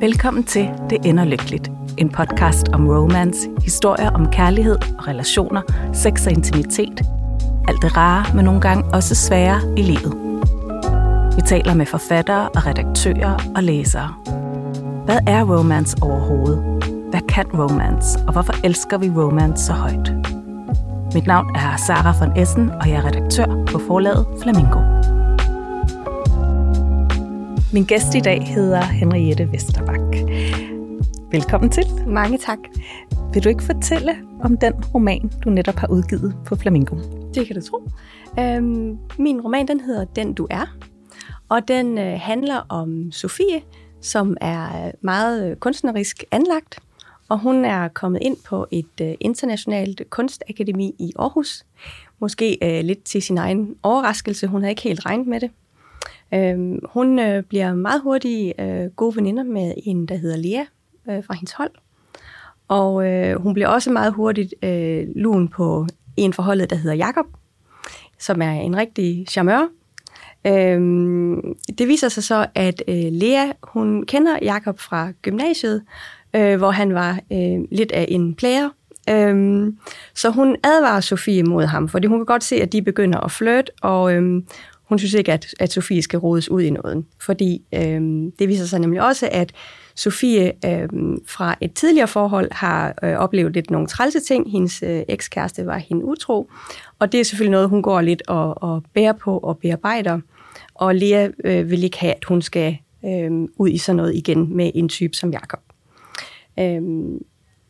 Velkommen til Det ender lykkeligt. En podcast om romance, historier om kærlighed og relationer, sex og intimitet. Alt det rare, men nogle gange også svære i livet. Vi taler med forfattere og redaktører og læsere. Hvad er romance overhovedet? Hvad kan romance, og hvorfor elsker vi romance så højt? Mit navn er Sara von Essen, og jeg er redaktør på forlaget Flamingo. Min gæst i dag hedder Henriette Vesterbak. Velkommen til. Mange tak. Vil du ikke fortælle om den roman, du netop har udgivet på Flamingo? Det kan du tro. Øhm, min roman den hedder Den du er, og den øh, handler om Sofie, som er meget kunstnerisk anlagt, og hun er kommet ind på et øh, internationalt kunstakademi i Aarhus. Måske øh, lidt til sin egen overraskelse. Hun havde ikke helt regnet med det. Øhm, hun øh, bliver meget hurtigt øh, gode veninder med en, der hedder Lea øh, fra hendes hold. Og øh, hun bliver også meget hurtigt øh, lun på en forholdet, der hedder Jakob, som er en rigtig charmeur. Øhm, det viser sig så, at øh, Lea, hun kender Jakob fra gymnasiet, øh, hvor han var øh, lidt af en player. Øhm, så hun advarer Sofie mod ham, fordi hun kan godt se, at de begynder at flirte, og øhm, hun synes ikke, at, at Sofie skal rodes ud i noget. Fordi øh, det viser sig nemlig også, at Sofie øh, fra et tidligere forhold har øh, oplevet lidt nogle trælse ting. Hendes øh, ekskæreste var hende utro, og det er selvfølgelig noget, hun går lidt og, og bærer på og bearbejder. Og Lea øh, vil ikke have, at hun skal øh, ud i sådan noget igen med en type som Jakob. Øh,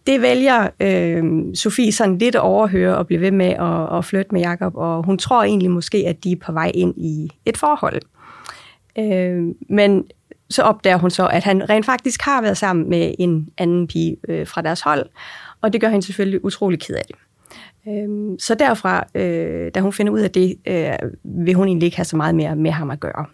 det vælger øh, Sofie sådan lidt at overhøre og blive ved med at, at flytte med Jakob, og hun tror egentlig måske, at de er på vej ind i et forhold. Øh, men så opdager hun så, at han rent faktisk har været sammen med en anden pige øh, fra deres hold, og det gør hende selvfølgelig utrolig ked af det. Øh, så derfra, øh, da hun finder ud af det, øh, vil hun egentlig ikke have så meget mere med ham at gøre.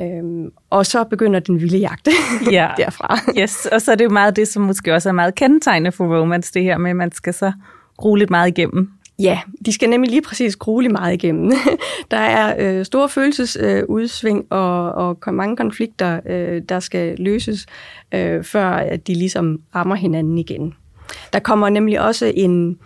Øhm, og så begynder den vilde jagt ja. derfra. Yes, og så er det jo meget det, som måske også er meget kendetegnende for romance, det her med, at man skal så grue lidt meget igennem. Ja, de skal nemlig lige præcis grue lidt meget igennem. der er øh, store følelsesudsving øh, og, og mange konflikter, øh, der skal løses, øh, før at de ligesom rammer hinanden igen. Der kommer nemlig også en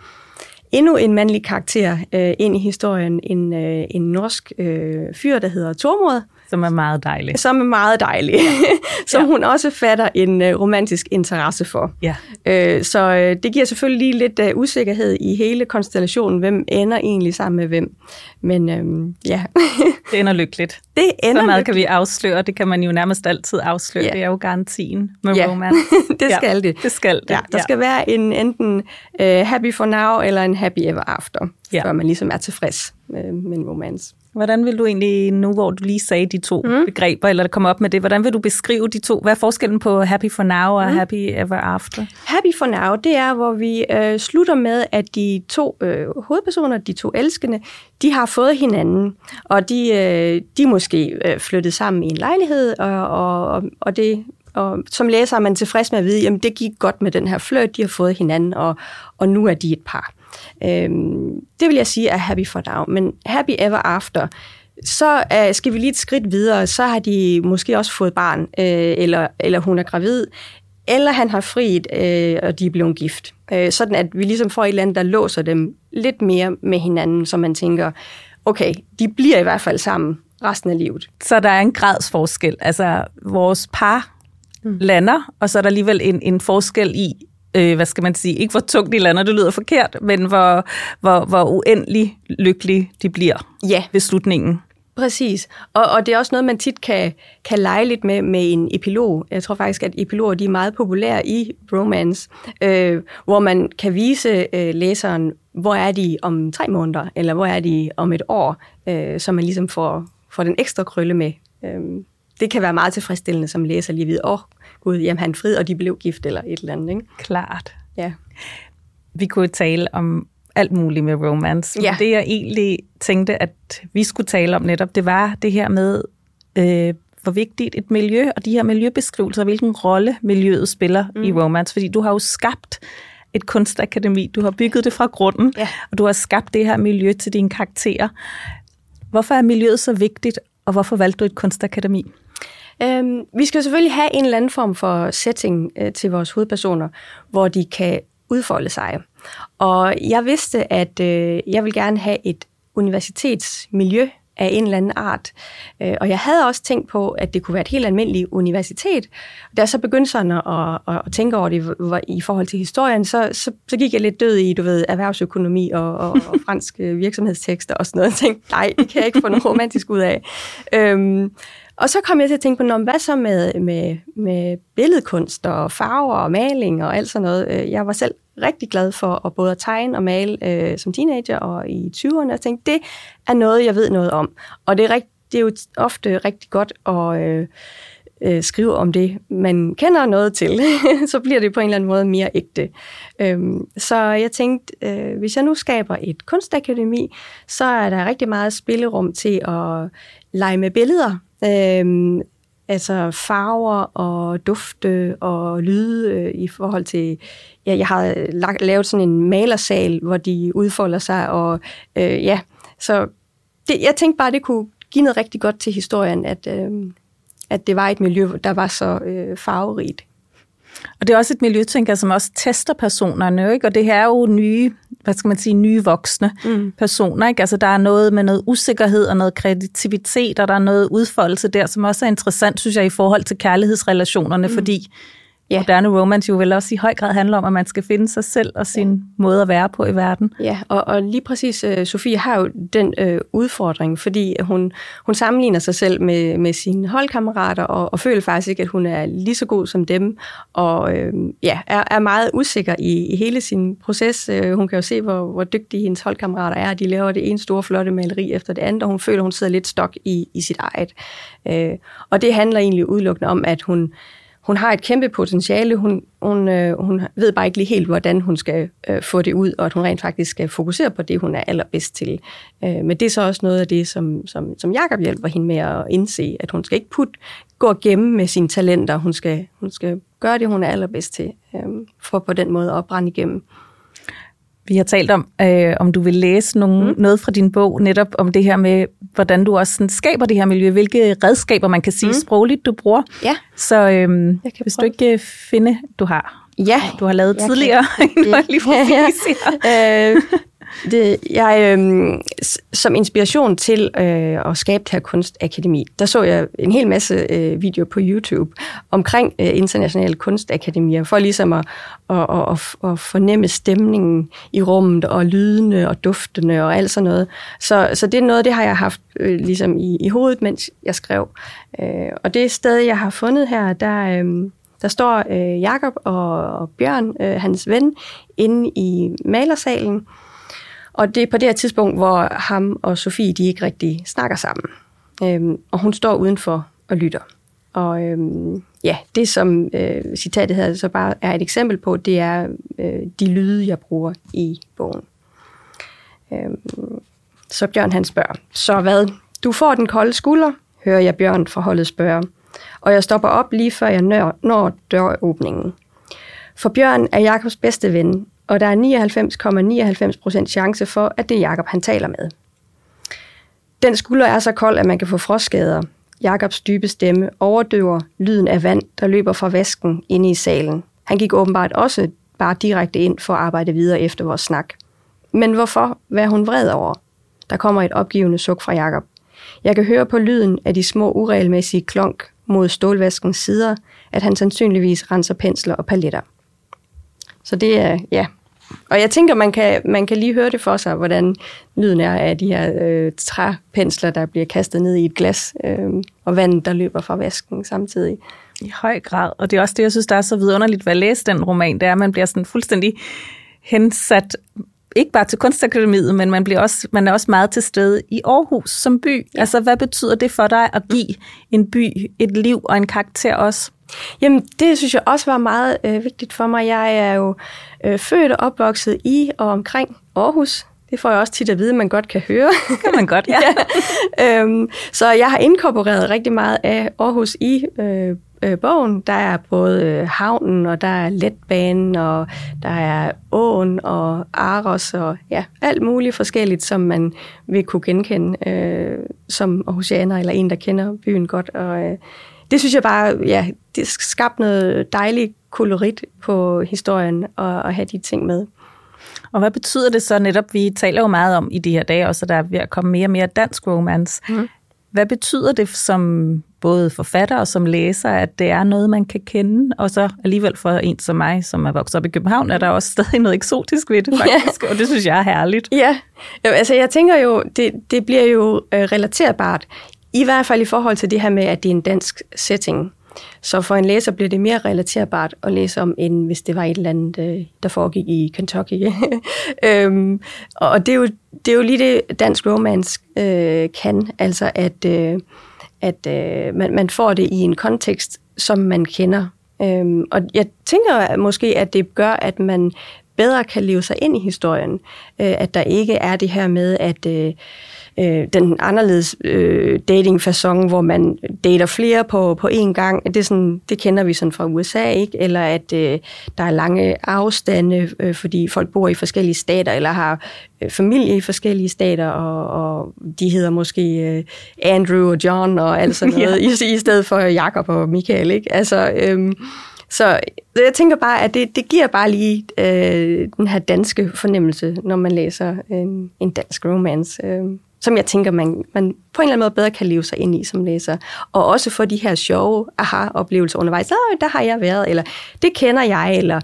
endnu en mandlig karakter øh, ind i historien, en, øh, en norsk øh, fyr, der hedder Tormod, som er meget dejlig. Som er meget dejlig. Ja. som ja. hun også fatter en uh, romantisk interesse for. Ja. Uh, så uh, det giver selvfølgelig lige lidt uh, usikkerhed i hele konstellationen. Hvem ender egentlig sammen med hvem? Men uh, ja. det ender lykkeligt. Det ender Så meget lykkeligt. kan vi afsløre. Det kan man jo nærmest altid afsløre. Ja. Det er jo garantien med ja. romance. det skal ja. det. Det skal det. Ja, der ja. skal være en enten uh, happy for now eller en happy ever after. Ja. Før man ligesom er tilfreds med, med en romance. Hvordan vil du egentlig, nu hvor du lige sagde de to mm. begreber, eller det kommer op med det, hvordan vil du beskrive de to? Hvad er forskellen på happy for now og mm. happy ever after? Happy for now, det er, hvor vi øh, slutter med, at de to øh, hovedpersoner, de to elskende, de har fået hinanden, og de, øh, de er måske øh, flyttet sammen i en lejlighed, og, og, og det og som læser er man tilfreds med at vide, at det gik godt med den her flirt, de har fået hinanden, og, og nu er de et par. Øhm, det vil jeg sige er happy for now. Men happy ever after, så uh, skal vi lige et skridt videre. Så har de måske også fået barn, uh, eller, eller hun er gravid, eller han har friet, uh, og de er blevet gift. Uh, sådan at vi ligesom får et eller andet, der låser dem lidt mere med hinanden, så man tænker, okay, de bliver i hvert fald sammen resten af livet. Så der er en gradsforskel. Altså, vores par mm. lander, og så er der alligevel en, en forskel i, øh, hvad skal man sige, ikke hvor tungt de lander, det lyder forkert, men hvor, hvor, hvor uendelig lykkelige de bliver ja. ved slutningen. Præcis. Og, og det er også noget, man tit kan, kan lege lidt med med en epilog. Jeg tror faktisk, at epiloger de er meget populære i romance, øh, hvor man kan vise øh, læseren, hvor er de om tre måneder, eller hvor er de om et år, øh, så man ligesom får, får den ekstra krølle med. Øh, det kan være meget tilfredsstillende som læser lige vide, åh, oh, gud, jamen han frid, og de blev gift eller et eller andet. Ikke? Klart. Ja. Vi kunne tale om alt muligt med romance. Ja. Det jeg egentlig tænkte, at vi skulle tale om netop, det var det her med, øh, hvor vigtigt et miljø, og de her miljøbeskrivelser, hvilken rolle miljøet spiller mm. i romance. Fordi du har jo skabt et kunstakademi, du har bygget det fra grunden, ja. og du har skabt det her miljø til dine karakterer. Hvorfor er miljøet så vigtigt, og hvorfor valgte du et kunstakademi? Øhm, vi skal selvfølgelig have en eller anden form for setting øh, til vores hovedpersoner, hvor de kan udfolde sig. Og jeg vidste, at øh, jeg vil gerne have et universitetsmiljø af en eller anden art. Øh, og jeg havde også tænkt på, at det kunne være et helt almindeligt universitet. Da jeg så begyndte sådan at, at, at tænke over det i forhold til historien, så, så, så gik jeg lidt død i, du ved, erhvervsøkonomi og, og, og fransk virksomhedstekster og sådan noget. Jeg tænkte, nej, det kan jeg ikke få noget romantisk ud af. Øhm, og så kom jeg til at tænke på, hvad så med, med, med billedkunst og farver og maling og alt sådan noget. Øh, jeg var selv rigtig glad for at både at tegne og male øh, som teenager og i 20'erne. og tænkte, det er noget, jeg ved noget om. Og det er, rigt, det er jo ofte rigtig godt at øh, øh, skrive om det, man kender noget til. så bliver det på en eller anden måde mere ægte. Øhm, så jeg tænkte, øh, hvis jeg nu skaber et kunstakademi, så er der rigtig meget spillerum til at lege med billeder. Øhm, altså farver og dufte og lyde øh, i forhold til, ja, jeg har lagt, lavet sådan en malersal, hvor de udfolder sig, og øh, ja, så det, jeg tænkte bare, det kunne give noget rigtig godt til historien, at, øh, at det var et miljø, der var så øh, farverigt. Og det er også et miljø, tænker jeg, som også tester personerne, ikke? og det her er jo nye hvad skal man sige, nye voksne mm. personer. Ikke? Altså, der er noget med noget usikkerhed og noget kreativitet, og der er noget udfoldelse der, som også er interessant, synes jeg, i forhold til kærlighedsrelationerne, mm. fordi ja. moderne romance jo vel også i høj grad handler om, at man skal finde sig selv og sin ja. måde at være på i verden. Ja, og, og lige præcis, uh, Sofie har jo den uh, udfordring, fordi hun, hun sammenligner sig selv med, med sine holdkammerater, og, og føler faktisk ikke, at hun er lige så god som dem, og uh, ja, er, er meget usikker i, i hele sin proces. Uh, hun kan jo se, hvor, hvor dygtige hendes holdkammerater er. De laver det ene store flotte maleri efter det andet, og hun føler, hun sidder lidt stok i, i sit eget. Uh, og det handler egentlig udelukkende om, at hun hun har et kæmpe potentiale. Hun, hun, øh, hun ved bare ikke lige helt, hvordan hun skal øh, få det ud, og at hun rent faktisk skal fokusere på det, hun er allerbedst til. Øh, men det er så også noget af det, som, som, som Jacob hjælper hende med at indse, at hun skal ikke putte, gå og gemme med sine talenter. Hun skal, hun skal gøre det, hun er allerbedst til, øh, for på den måde at brænde igennem. Vi har talt om, øh, om du vil læse nogen, mm. noget fra din bog, netop om det her med, hvordan du også sådan, skaber det her miljø, hvilke redskaber, man kan sige mm. sprogligt, du bruger. Ja. Så øh, hvis du ikke finde, du har, ja. du har lavet tidligere, kan, lige ja, ja. øh, det, jeg, øh, som inspiration til øh, at skabe det her kunstakademi, der så jeg en hel masse øh, videoer på YouTube omkring øh, internationale kunstakademier, for ligesom at, at, at, at, at fornemme stemningen i rummet, og lydene og duftene og alt sådan noget. Så, så det er noget, det har jeg haft øh, ligesom i, i hovedet, mens jeg skrev. Øh, og det sted, jeg har fundet her, der... Øh, der står øh, Jakob og, og Bjørn, øh, hans ven, inde i malersalen, og det er på det her tidspunkt, hvor ham og Sofie, de ikke rigtig snakker sammen. Øhm, og hun står udenfor og lytter. Og øhm, ja, det som øh, citatet her så bare er et eksempel på, det er øh, de lyde, jeg bruger i bogen. Øhm, så Bjørn han spørger, så hvad? Du får den kolde skulder, hører jeg Bjørn forholdet spørge. Og jeg stopper op lige før jeg når, når døråbningen. For Bjørn er Jakobs bedste ven, og der er 99,99% ,99 chance for, at det er Jakob, han taler med. Den skulder er så kold, at man kan få frostskader. Jakobs dybe stemme overdøver lyden af vand, der løber fra vasken inde i salen. Han gik åbenbart også bare direkte ind for at arbejde videre efter vores snak. Men hvorfor? Hvad er hun vred over? Der kommer et opgivende suk fra Jakob. Jeg kan høre på lyden af de små uregelmæssige klonk mod stålvaskens sider, at han sandsynligvis renser pensler og paletter. Så det er, ja. Og jeg tænker, man kan, man kan lige høre det for sig, hvordan lyden er af de her øh, træpensler, der bliver kastet ned i et glas, øh, og vandet, der løber fra vasken samtidig. I høj grad, og det er også det, jeg synes, der er så vidunderligt ved at læse den roman, det er, at man bliver sådan fuldstændig hensat ikke bare til Kunstakademiet, men man, bliver også, man er også meget til stede i Aarhus som by. Ja. Altså, hvad betyder det for dig at give en by et liv og en karakter også? Jamen, det synes jeg også var meget øh, vigtigt for mig. Jeg er jo øh, født og opvokset i og omkring Aarhus. Det får jeg også tit at vide, at man godt kan høre. kan man godt, ja. ja. Øhm, så jeg har inkorporeret rigtig meget af Aarhus i øh, øh, bogen. Der er både øh, havnen, og der er letbanen, og der er åen og Aros, og ja, alt muligt forskelligt, som man vil kunne genkende øh, som Aarhusianer, eller en, der kender byen godt. Og øh, det synes jeg bare, ja, det skabte noget dejligt kolorit på historien at, at have de ting med. Og hvad betyder det så netop, vi taler jo meget om i de her dage, også at der er ved at komme mere og mere dansk romance. Mm. Hvad betyder det som både forfatter og som læser, at det er noget, man kan kende, og så alligevel for en som mig, som er vokset op i København, er der også stadig noget eksotisk ved det faktisk, ja. og det synes jeg er herligt. Ja, altså jeg tænker jo, det, det bliver jo øh, relaterbart, i hvert fald i forhold til det her med, at det er en dansk setting. Så for en læser bliver det mere relaterbart at læse om, end hvis det var et eller andet, øh, der foregik i Kentucky. øhm, og det er, jo, det er jo lige det, dansk romance øh, kan, altså at, øh, at øh, man, man får det i en kontekst, som man kender. Øhm, og jeg tænker måske, at det gør, at man bedre kan leve sig ind i historien. Øh, at der ikke er det her med, at... Øh, øh, den anderledes øh, datingfasong, hvor man dater flere på, på én gang. Det, er sådan, det kender vi sådan fra USA, ikke? Eller at øh, der er lange afstande, øh, fordi folk bor i forskellige stater, eller har øh, familie i forskellige stater, og, og de hedder måske øh, Andrew og John og alt sådan noget, ja. i, i stedet for Jakob og Michael, ikke? Altså... Øh, så jeg tænker bare, at det, det giver bare lige øh, den her danske fornemmelse, når man læser en, en dansk romance. Øh som jeg tænker, man, man på en eller anden måde bedre kan leve sig ind i som læser. Og også få de her sjove aha-oplevelser undervejs. Ah, der har jeg været, eller det kender jeg, eller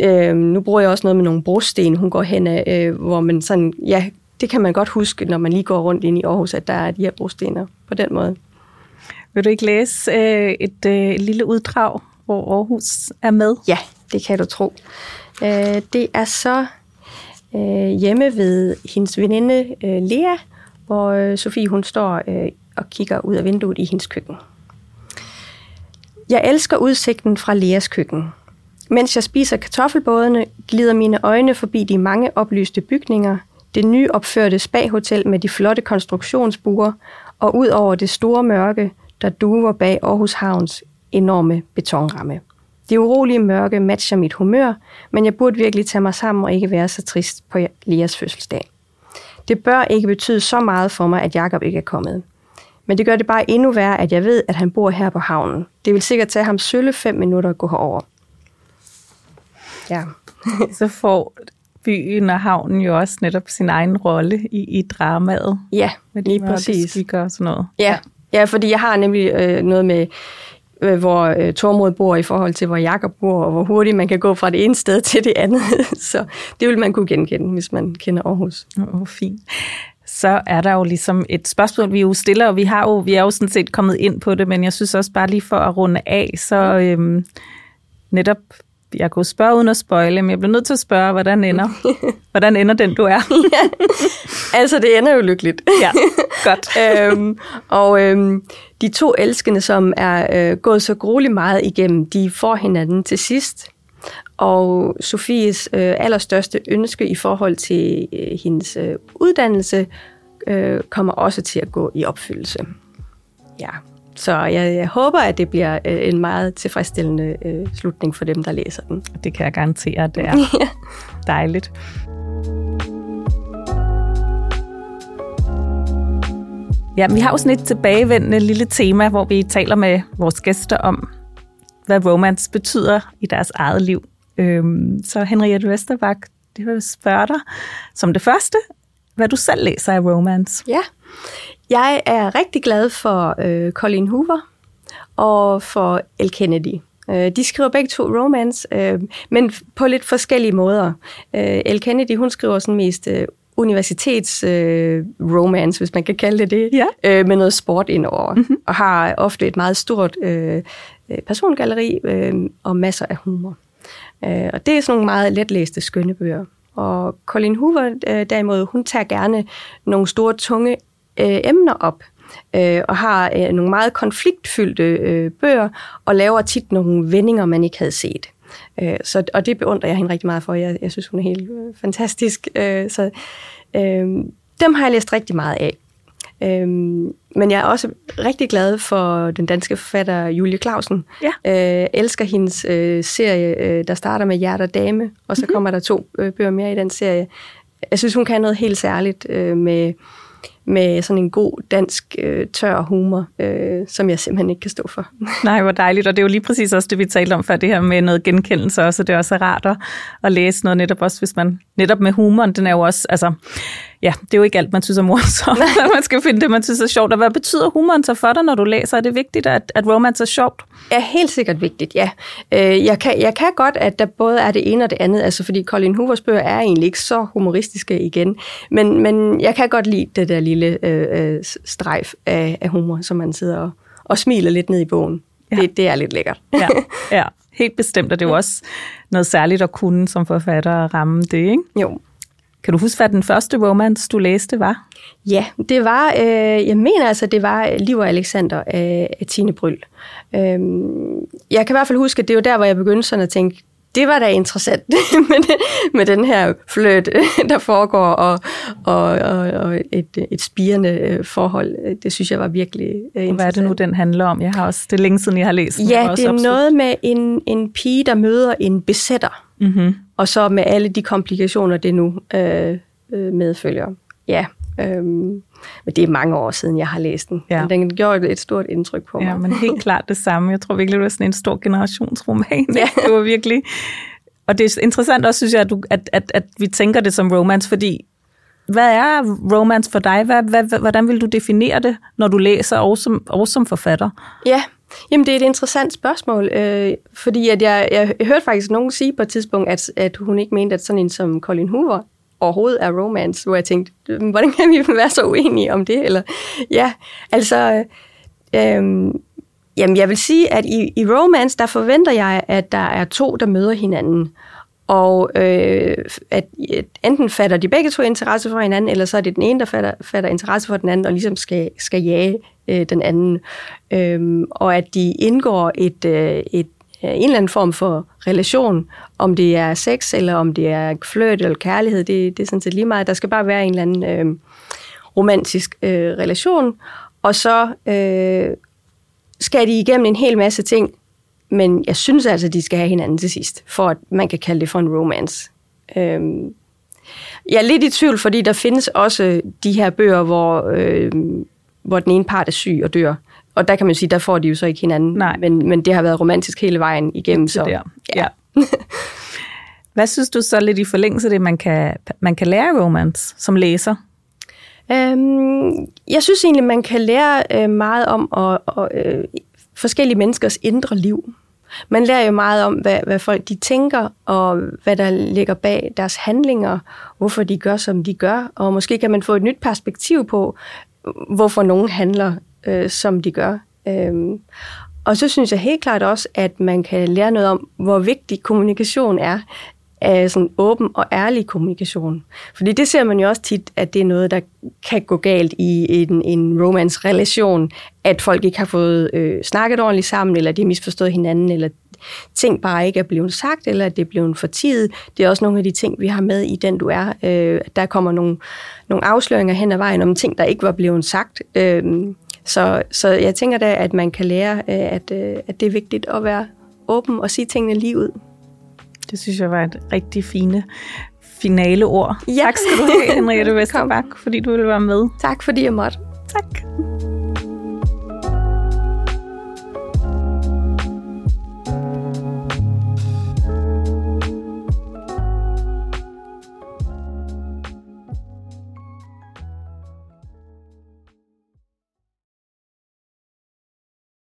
øh, nu bruger jeg også noget med nogle brosten, hun går hen af, øh, hvor man sådan, ja, det kan man godt huske, når man lige går rundt ind i Aarhus, at der er de her brostener på den måde. Vil du ikke læse øh, et, øh, et lille uddrag, hvor Aarhus er med? Ja, det kan du tro. Øh, det er så øh, hjemme ved hendes veninde øh, Lea, hvor øh, Sofie hun står øh, og kigger ud af vinduet i hendes køkken. Jeg elsker udsigten fra Leas køkken. Mens jeg spiser kartoffelbådene, glider mine øjne forbi de mange oplyste bygninger, det nyopførte spa-hotel med de flotte konstruktionsbuer, og ud over det store mørke, der duver bag Aarhus Havns enorme betonramme. Det urolige mørke matcher mit humør, men jeg burde virkelig tage mig sammen og ikke være så trist på Leas fødselsdag. Det bør ikke betyde så meget for mig, at Jakob ikke er kommet. Men det gør det bare endnu værre, at jeg ved, at han bor her på havnen. Det vil sikkert tage ham sølle fem minutter at gå herover. Ja. så får byen og havnen jo også netop sin egen rolle i, i dramaet. Ja, med lige præcis. og sådan noget. Ja, ja fordi jeg har nemlig øh, noget med øh, hvor øh, Tormod bor i forhold til, hvor Jakob bor, og hvor hurtigt man kan gå fra det ene sted til det andet. Så det vil man kunne genkende, hvis man kender Aarhus. Åh, oh, fint. Så er der jo ligesom et spørgsmål, vi jo stiller, og vi, har jo, vi er jo sådan set kommet ind på det, men jeg synes også bare lige for at runde af, så øhm, netop jeg kunne spørge uden at spoile, men jeg bliver nødt til at spørge, hvordan ender, hvordan ender den, du er? ja. Altså, det ender jo lykkeligt. ja, godt. øhm, og øhm, de to elskende, som er øh, gået så grueligt meget igennem, de får hinanden til sidst. Og Sofies øh, allerstørste ønske i forhold til øh, hendes øh, uddannelse øh, kommer også til at gå i opfyldelse. Ja. Så jeg, jeg håber, at det bliver øh, en meget tilfredsstillende øh, slutning for dem, der læser den. Det kan jeg garantere, at det er. Dejligt. Ja, vi har jo sådan et tilbagevendende lille tema, hvor vi taler med vores gæster om, hvad romance betyder i deres eget liv. Øhm, så Henriette Vesterbak, det vil spørge dig som det første, hvad du selv læser af romance. Ja, jeg er rigtig glad for øh, Colin Hoover og for El Kennedy. Øh, de skriver begge to romance, øh, men på lidt forskellige måder. Øh, El Kennedy, hun skriver sådan mest øh, universitets øh, hvis man kan kalde det det, ja. øh, med noget sport indover, mm-hmm. og har ofte et meget stort øh, øh, persongalleri øh, og masser af humor. Øh, og det er sådan nogle meget letlæste, skønne bøger. Og Colin Hoover øh, derimod, hun tager gerne nogle store, tunge øh, emner op, øh, og har øh, nogle meget konfliktfyldte øh, bøger, og laver tit nogle vendinger, man ikke havde set. Øh, så, og det beundrer jeg hende rigtig meget for. Jeg, jeg synes, hun er helt øh, fantastisk. Øh, så øh, dem har jeg læst rigtig meget af. Øh, men jeg er også rigtig glad for den danske forfatter Julie Clausen. Ja. Øh, elsker hendes øh, serie, øh, der starter med Hjerte og Dame, og så mm-hmm. kommer der to øh, bøger mere i den serie. Jeg synes, hun kan noget helt særligt øh, med med sådan en god dansk øh, tør humor, øh, som jeg simpelthen ikke kan stå for. Nej, hvor dejligt, og det er jo lige præcis også det, vi talte om før, det her med noget genkendelse også, og det er også rart at, at læse noget netop også, hvis man, netop med humoren, den er jo også, altså, ja, det er jo ikke alt, man synes er morsomt, man skal finde det, man synes er sjovt, og hvad betyder humoren så for dig, når du læser? Er det vigtigt, at, at romance er sjovt? er helt sikkert vigtigt, ja. Øh, jeg, kan, jeg kan godt, at der både er det ene og det andet, altså fordi Colin Hoovers bøger er egentlig ikke så humoristiske igen, men, men jeg kan godt lide det der lille øh, øh strejf af, af humor, som man sidder og, og smiler lidt ned i bogen. Ja. Det, det er lidt lækkert. ja, ja, helt bestemt, og det er jo også noget særligt at kunne som forfatter at ramme det, ikke? Jo. Kan du huske, hvad den første romance, du læste, var? Ja, det var, øh, jeg mener altså, det var Liv og Alexander af, af Tine Bryl. Øhm, jeg kan i hvert fald huske, at det var der, hvor jeg begyndte sådan at tænke, det var da interessant med, med den her fløt, der foregår, og, og, og, og et, et spirende øh, forhold. Det synes jeg var virkelig interessant. Øh, Hvad er det nu, den handler om? Jeg har også, det er længe siden, jeg har læst den. Ja, det er noget med en, en pige, der møder en besætter, mm-hmm. Og så med alle de komplikationer, det nu øh, øh medfølger. Ja, Øhm, men det er mange år siden, jeg har læst den. Ja. Men den gjorde et stort indtryk på mig. Ja, men helt klart det samme. Jeg tror virkelig, det var sådan en stor generationsroman. Ja. Det var virkelig... Og det er interessant også, synes jeg, at, du, at, at, at vi tænker det som romance, fordi hvad er romance for dig? Hvad, hvad, hvordan vil du definere det, når du læser og som, og som forfatter? Ja, Jamen, det er et interessant spørgsmål, øh, fordi at jeg, jeg, hørte faktisk nogen sige på et tidspunkt, at, at hun ikke mente, at sådan en som Colin Hoover overhovedet er romance, hvor jeg tænkte, øhm, hvordan kan vi være så uenige om det? Eller, ja, altså, øh, jamen jeg vil sige, at i, i romance, der forventer jeg, at der er to, der møder hinanden. Og øh, at, enten fatter de begge to interesse for hinanden, eller så er det den ene, der fatter, fatter interesse for den anden, og ligesom skal, skal jage øh, den anden. Øhm, og at de indgår et, øh, et øh, en eller anden form for relation. Om det er sex, eller om det er flirt eller kærlighed, det, det er sådan set lige meget. Der skal bare være en eller anden øh, romantisk øh, relation. Og så øh, skal de igennem en hel masse ting, men jeg synes altså, at de skal have hinanden til sidst, for at man kan kalde det for en romance. Øh, jeg er lidt i tvivl, fordi der findes også de her bøger, hvor, øh, hvor den ene part er syg og dør. Og der kan man sige, der får de jo så ikke hinanden. Nej. Men, men det har været romantisk hele vejen igennem. Så, der. Ja. ja. Hvad synes du så lidt i forlængelse af det, man kan, man kan lære romance som læser? Øhm, jeg synes egentlig, man kan lære øh, meget om og, og, øh, forskellige menneskers indre liv. Man lærer jo meget om, hvad, hvad folk de tænker, og hvad der ligger bag deres handlinger, hvorfor de gør, som de gør, og måske kan man få et nyt perspektiv på, hvorfor nogen handler øh, som de gør. Øhm, og så synes jeg helt klart også, at man kan lære noget om, hvor vigtig kommunikation er af sådan åben og ærlig kommunikation. Fordi det ser man jo også tit, at det er noget, der kan gå galt i en, en romance-relation, at folk ikke har fået øh, snakket ordentligt sammen, eller de har misforstået hinanden, eller ting bare ikke er blevet sagt, eller at det er blevet fortidet. Det er også nogle af de ting, vi har med i den, du er. Øh, der kommer nogle, nogle afsløringer hen ad vejen om ting, der ikke var blevet sagt. Øh, så, så jeg tænker da, at man kan lære, øh, at, øh, at det er vigtigt at være åben og sige tingene lige ud. Det synes jeg var et rigtig fine finale ord. Ja. Tak skal du have, Henriette Vesterbak, fordi du ville være med. Tak fordi jeg måtte. Tak.